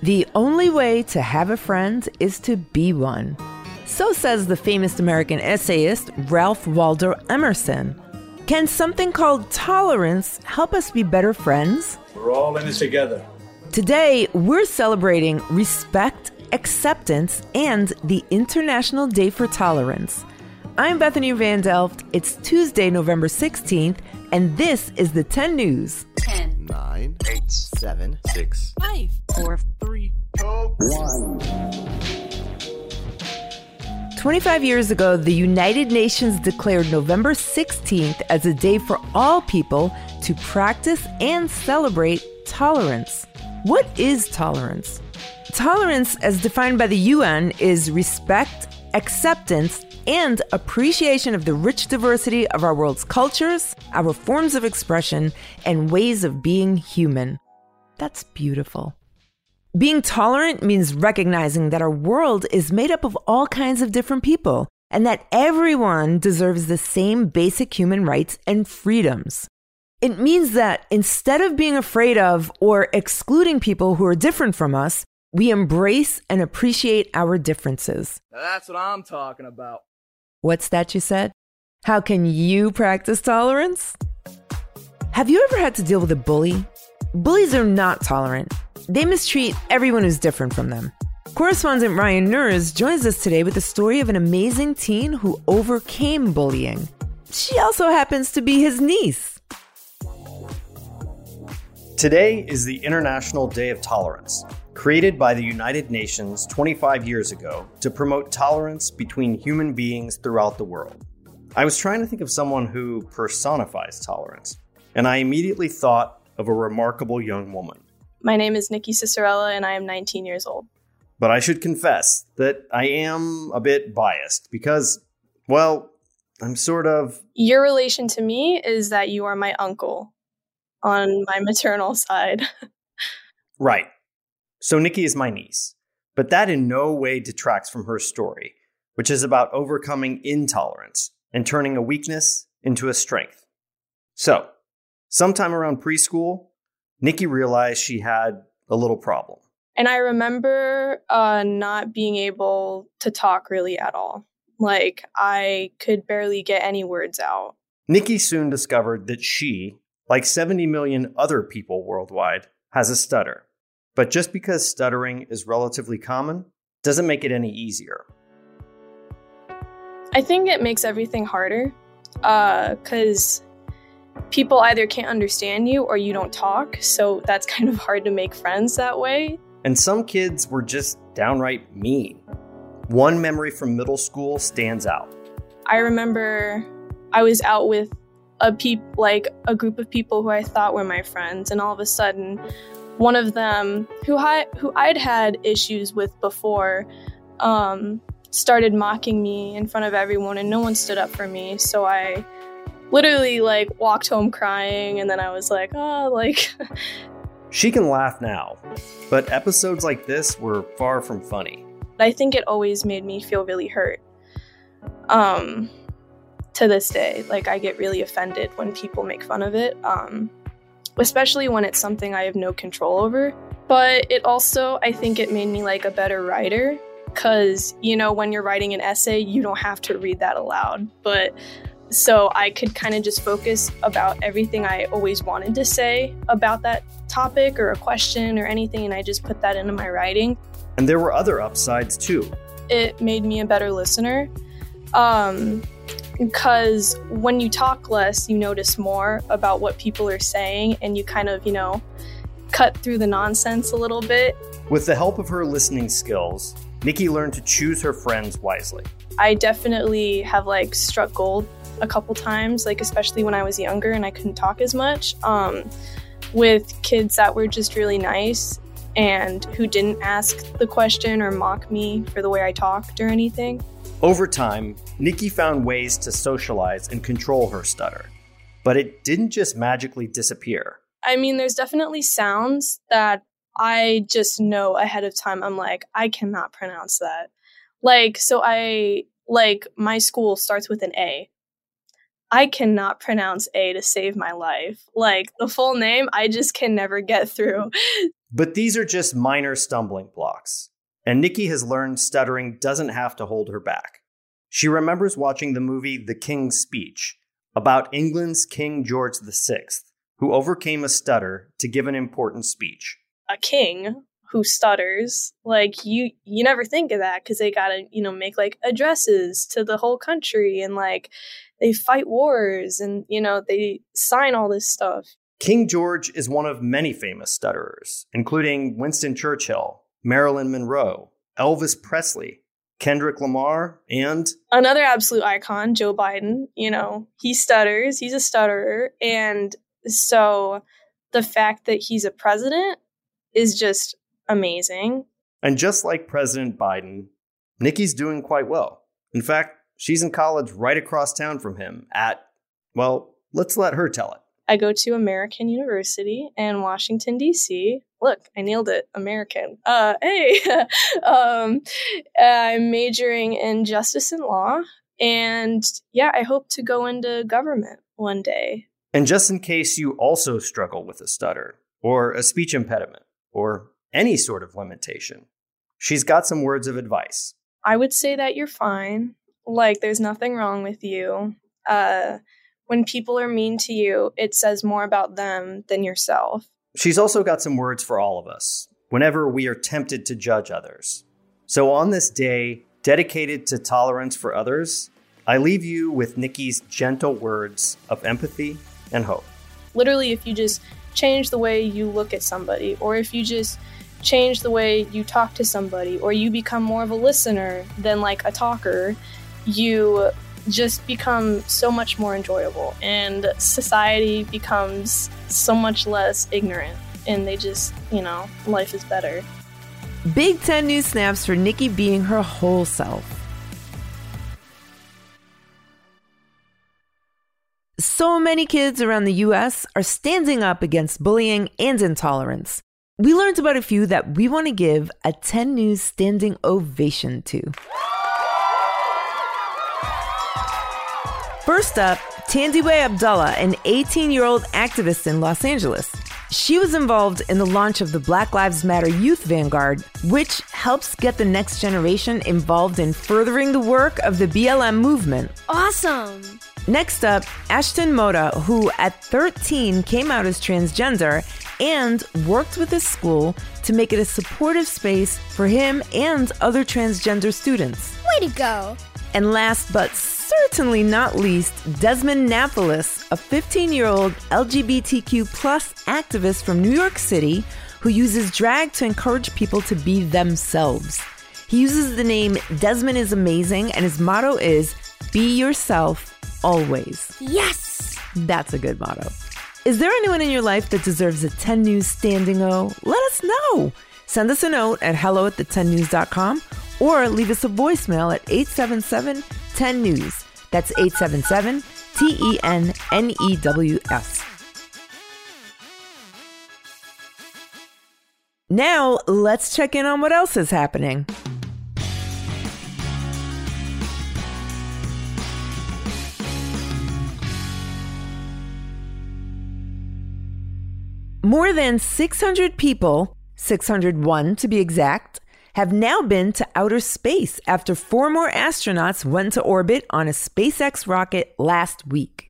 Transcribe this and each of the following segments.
The only way to have a friend is to be one. So says the famous American essayist Ralph Waldo Emerson. Can something called tolerance help us be better friends? We're all in this together. Today, we're celebrating respect, acceptance, and the International Day for Tolerance. I'm Bethany Van Delft. It's Tuesday, November 16th, and this is the 10 News. 10, 9, 8, 7, 6, 5, 4, 3, 1. 25 years ago, the United Nations declared November 16th as a day for all people to practice and celebrate tolerance. What is tolerance? Tolerance, as defined by the UN, is respect, acceptance, and appreciation of the rich diversity of our world's cultures, our forms of expression, and ways of being human. That's beautiful. Being tolerant means recognizing that our world is made up of all kinds of different people and that everyone deserves the same basic human rights and freedoms. It means that instead of being afraid of or excluding people who are different from us, we embrace and appreciate our differences. That's what I'm talking about. What's that you said? How can you practice tolerance? Have you ever had to deal with a bully? Bullies are not tolerant. They mistreat everyone who's different from them. Correspondent Ryan Nurs joins us today with the story of an amazing teen who overcame bullying. She also happens to be his niece. Today is the International Day of Tolerance, created by the United Nations 25 years ago to promote tolerance between human beings throughout the world. I was trying to think of someone who personifies tolerance, and I immediately thought of a remarkable young woman. My name is Nikki Cicerella, and I am 19 years old. But I should confess that I am a bit biased because, well, I'm sort of. Your relation to me is that you are my uncle on my maternal side. Right. So Nikki is my niece, but that in no way detracts from her story, which is about overcoming intolerance and turning a weakness into a strength. So, sometime around preschool, Nikki realized she had a little problem. And I remember uh, not being able to talk really at all. Like, I could barely get any words out. Nikki soon discovered that she, like 70 million other people worldwide, has a stutter. But just because stuttering is relatively common doesn't make it any easier. I think it makes everything harder because uh, people either can't understand you or you don't talk. So that's kind of hard to make friends that way. And some kids were just downright mean. One memory from middle school stands out. I remember I was out with a peop like a group of people who I thought were my friends, and all of a sudden, one of them who I who I'd had issues with before um, started mocking me in front of everyone, and no one stood up for me. So I literally like walked home crying, and then I was like, oh, like. she can laugh now, but episodes like this were far from funny. I think it always made me feel really hurt. Um, to this day, like I get really offended when people make fun of it. Um, especially when it's something I have no control over. But it also, I think it made me like a better writer because, you know, when you're writing an essay, you don't have to read that aloud. But so I could kind of just focus about everything I always wanted to say about that topic or a question or anything, and I just put that into my writing. And there were other upsides too. It made me a better listener. Um, because when you talk less, you notice more about what people are saying and you kind of, you know, cut through the nonsense a little bit. With the help of her listening skills, Nikki learned to choose her friends wisely. I definitely have like struck gold a couple times, like especially when I was younger and I couldn't talk as much, um, with kids that were just really nice and who didn't ask the question or mock me for the way I talked or anything. Over time, Nikki found ways to socialize and control her stutter, but it didn't just magically disappear. I mean, there's definitely sounds that I just know ahead of time. I'm like, I cannot pronounce that. Like, so I, like, my school starts with an A. I cannot pronounce A to save my life. Like, the full name, I just can never get through. But these are just minor stumbling blocks, and Nikki has learned stuttering doesn't have to hold her back. She remembers watching the movie The King's Speech about England's King George VI, who overcame a stutter to give an important speech. A king who stutters, like you you never think of that because they gotta, you know, make like addresses to the whole country and like they fight wars and you know, they sign all this stuff. King George is one of many famous stutterers, including Winston Churchill, Marilyn Monroe, Elvis Presley, Kendrick Lamar, and another absolute icon, Joe Biden. You know, he stutters, he's a stutterer. And so the fact that he's a president is just amazing. And just like President Biden, Nikki's doing quite well. In fact, she's in college right across town from him at, well, let's let her tell it. I go to American University in Washington, D.C. Look, I nailed it. American. Uh, hey, um, I'm majoring in justice and law. And yeah, I hope to go into government one day. And just in case you also struggle with a stutter, or a speech impediment, or any sort of limitation, she's got some words of advice. I would say that you're fine. Like, there's nothing wrong with you. Uh, when people are mean to you, it says more about them than yourself. She's also got some words for all of us whenever we are tempted to judge others. So, on this day dedicated to tolerance for others, I leave you with Nikki's gentle words of empathy and hope. Literally, if you just change the way you look at somebody, or if you just change the way you talk to somebody, or you become more of a listener than like a talker, you just become so much more enjoyable and society becomes so much less ignorant and they just, you know, life is better. Big 10 news snaps for Nikki being her whole self. So many kids around the US are standing up against bullying and intolerance. We learned about a few that we want to give a 10 News standing ovation to. First up, Thandiwe Abdullah, an 18 year old activist in Los Angeles. She was involved in the launch of the Black Lives Matter Youth Vanguard, which helps get the next generation involved in furthering the work of the BLM movement. Awesome! Next up, Ashton Mota, who at 13 came out as transgender and worked with his school to make it a supportive space for him and other transgender students. Way to go! And last but certainly not least, Desmond Napoles, a 15 year old LGBTQ plus activist from New York City who uses drag to encourage people to be themselves. He uses the name Desmond is Amazing, and his motto is Be Yourself Always. Yes! That's a good motto. Is there anyone in your life that deserves a 10 News standing O? Let us know. Send us a note at hello at the10news.com or leave us a voicemail at 877 10 News. That's 877 T E N N E W S. Now, let's check in on what else is happening. More than 600 people, 601 to be exact, have now been to outer space after four more astronauts went to orbit on a SpaceX rocket last week.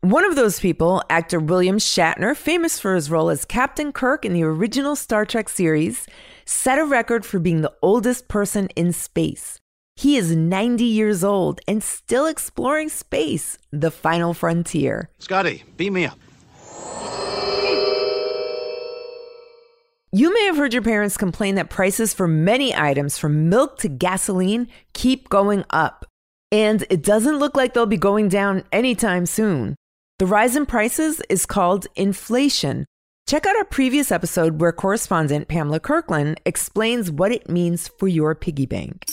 One of those people, actor William Shatner, famous for his role as Captain Kirk in the original Star Trek series, set a record for being the oldest person in space. He is 90 years old and still exploring space, the final frontier. Scotty, beam me up. You may have heard your parents complain that prices for many items, from milk to gasoline, keep going up. And it doesn't look like they'll be going down anytime soon. The rise in prices is called inflation. Check out our previous episode where correspondent Pamela Kirkland explains what it means for your piggy bank.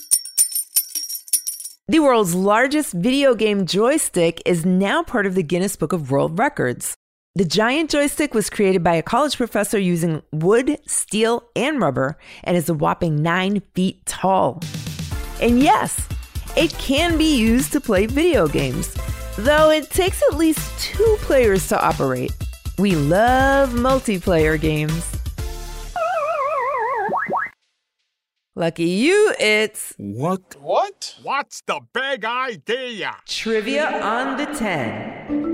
The world's largest video game joystick is now part of the Guinness Book of World Records. The giant joystick was created by a college professor using wood, steel, and rubber and is a whopping nine feet tall. And yes, it can be used to play video games, though it takes at least two players to operate. We love multiplayer games. Lucky you, it's What? What? What's the big idea? Trivia on the 10.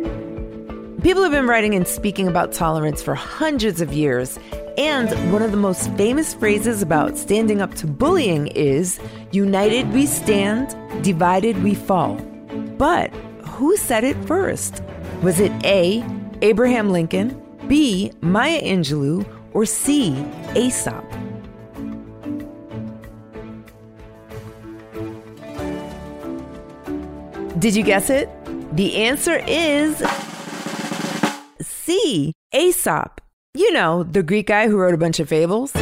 People have been writing and speaking about tolerance for hundreds of years. And one of the most famous phrases about standing up to bullying is United we stand, divided we fall. But who said it first? Was it A, Abraham Lincoln, B, Maya Angelou, or C, Aesop? Did you guess it? The answer is Aesop. You know, the Greek guy who wrote a bunch of fables.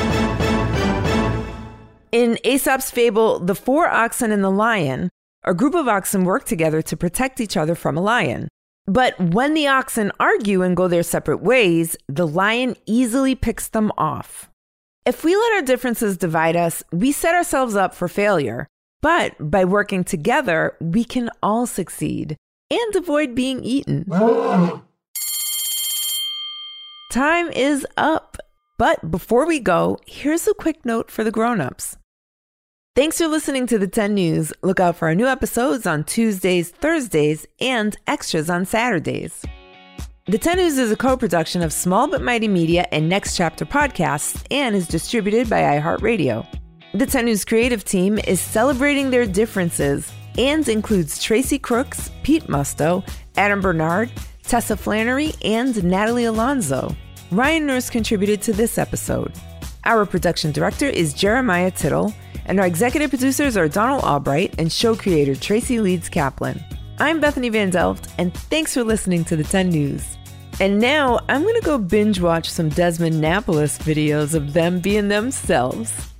In Aesop's fable, The Four Oxen and the Lion, a group of oxen work together to protect each other from a lion. But when the oxen argue and go their separate ways, the lion easily picks them off. If we let our differences divide us, we set ourselves up for failure. But by working together, we can all succeed and avoid being eaten. Time is up. But before we go, here's a quick note for the grown-ups. Thanks for listening to the 10 News. Look out for our new episodes on Tuesdays, Thursdays, and extras on Saturdays. The 10 News is a co production of Small But Mighty Media and Next Chapter Podcasts and is distributed by iHeartRadio. The 10 News creative team is celebrating their differences and includes Tracy Crooks, Pete Musto, Adam Bernard, Tessa Flannery, and Natalie Alonso. Ryan Nurse contributed to this episode. Our production director is Jeremiah Tittle, and our executive producers are Donald Albright and show creator Tracy Leeds Kaplan. I'm Bethany Van Delft, and thanks for listening to the 10 News. And now I'm going to go binge watch some Desmond Napoles videos of them being themselves.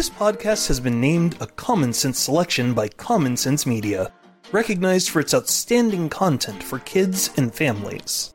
This podcast has been named a Common Sense selection by Common Sense Media, recognized for its outstanding content for kids and families.